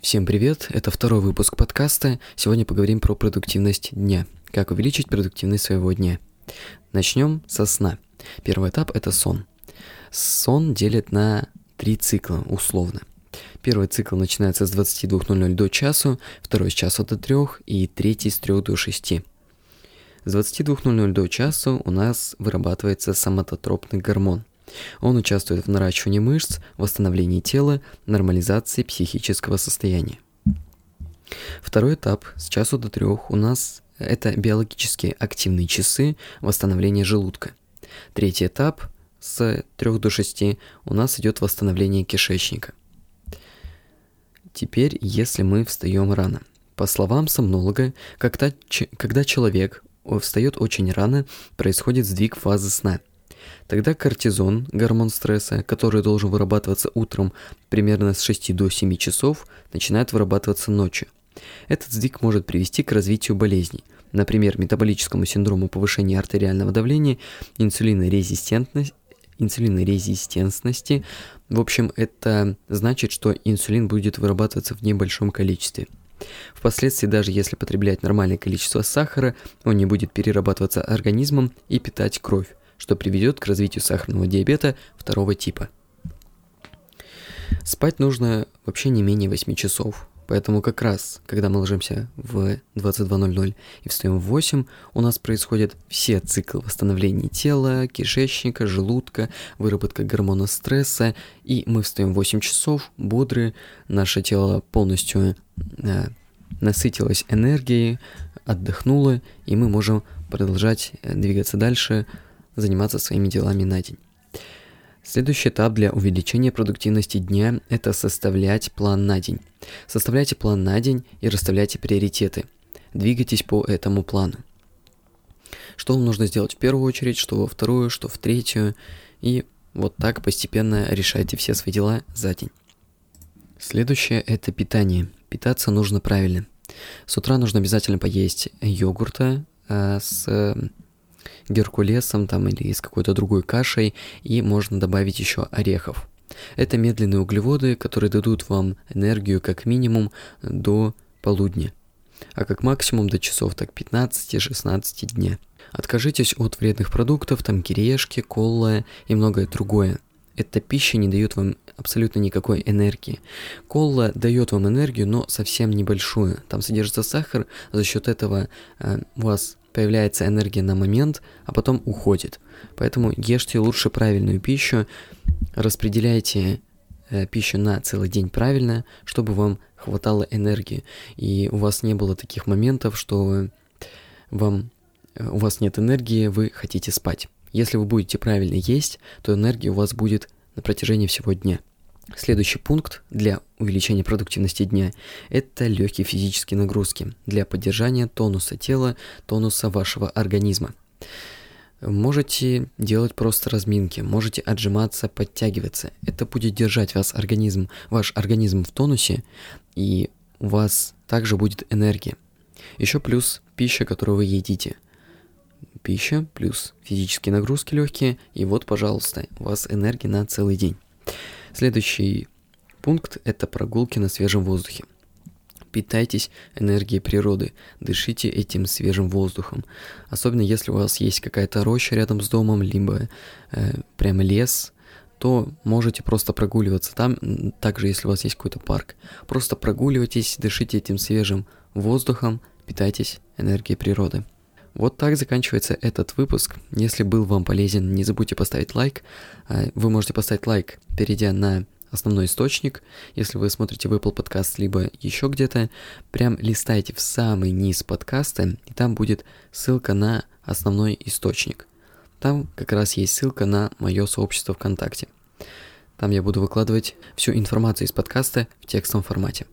Всем привет, это второй выпуск подкаста. Сегодня поговорим про продуктивность дня. Как увеличить продуктивность своего дня. Начнем со сна. Первый этап – это сон. Сон делят на три цикла, условно. Первый цикл начинается с 22.00 до часу, второй с часа до 3 и третий с 3 до 6. С 22.00 до часу у нас вырабатывается соматотропный гормон. Он участвует в наращивании мышц, восстановлении тела, нормализации психического состояния. Второй этап с часу до трех у нас это биологически активные часы восстановления желудка. Третий этап с 3 до 6 у нас идет восстановление кишечника. Теперь, если мы встаем рано. По словам сомнолога, когда, когда человек встает очень рано, происходит сдвиг фазы сна – Тогда кортизон, гормон стресса, который должен вырабатываться утром примерно с 6 до 7 часов, начинает вырабатываться ночью. Этот сдвиг может привести к развитию болезней, например, метаболическому синдрому повышения артериального давления, инсулинорезистентности, инсулинорезистентности. В общем, это значит, что инсулин будет вырабатываться в небольшом количестве. Впоследствии, даже если потреблять нормальное количество сахара, он не будет перерабатываться организмом и питать кровь что приведет к развитию сахарного диабета второго типа. Спать нужно вообще не менее 8 часов, поэтому как раз, когда мы ложимся в 22.00 и встаем в 8, у нас происходят все циклы восстановления тела, кишечника, желудка, выработка гормона стресса, и мы встаем в 8 часов, бодрые, наше тело полностью э, насытилось энергией, отдохнуло, и мы можем продолжать э, двигаться дальше, заниматься своими делами на день. Следующий этап для увеличения продуктивности дня – это составлять план на день. Составляйте план на день и расставляйте приоритеты. Двигайтесь по этому плану. Что вам нужно сделать в первую очередь, что во вторую, что в третью. И вот так постепенно решайте все свои дела за день. Следующее – это питание. Питаться нужно правильно. С утра нужно обязательно поесть йогурта э, с геркулесом там или с какой-то другой кашей, и можно добавить еще орехов. Это медленные углеводы, которые дадут вам энергию как минимум до полудня, а как максимум до часов так 15-16 дня. Откажитесь от вредных продуктов, там кириешки, колла и многое другое. Эта пища не дает вам абсолютно никакой энергии. Колла дает вам энергию, но совсем небольшую. Там содержится сахар, за счет этого э, вас появляется энергия на момент, а потом уходит. Поэтому ешьте лучше правильную пищу, распределяйте э, пищу на целый день правильно, чтобы вам хватало энергии. И у вас не было таких моментов, что вам, э, у вас нет энергии, вы хотите спать. Если вы будете правильно есть, то энергия у вас будет на протяжении всего дня. Следующий пункт для увеличения продуктивности дня – это легкие физические нагрузки для поддержания тонуса тела, тонуса вашего организма. Можете делать просто разминки, можете отжиматься, подтягиваться. Это будет держать вас организм, ваш организм в тонусе, и у вас также будет энергия. Еще плюс пища, которую вы едите. Пища плюс физические нагрузки легкие, и вот, пожалуйста, у вас энергия на целый день. Следующий пункт – это прогулки на свежем воздухе. Питайтесь энергией природы, дышите этим свежим воздухом. Особенно если у вас есть какая-то роща рядом с домом, либо э, прям лес, то можете просто прогуливаться там, также если у вас есть какой-то парк. Просто прогуливайтесь, дышите этим свежим воздухом, питайтесь энергией природы. Вот так заканчивается этот выпуск. Если был вам полезен, не забудьте поставить лайк. А, вы можете поставить лайк, перейдя на основной источник. Если вы смотрите в Apple Podcast, либо еще где-то, прям листайте в самый низ подкаста, и там будет ссылка на основной источник. Там как раз есть ссылка на мое сообщество ВКонтакте. Там я буду выкладывать всю информацию из подкаста в текстовом формате.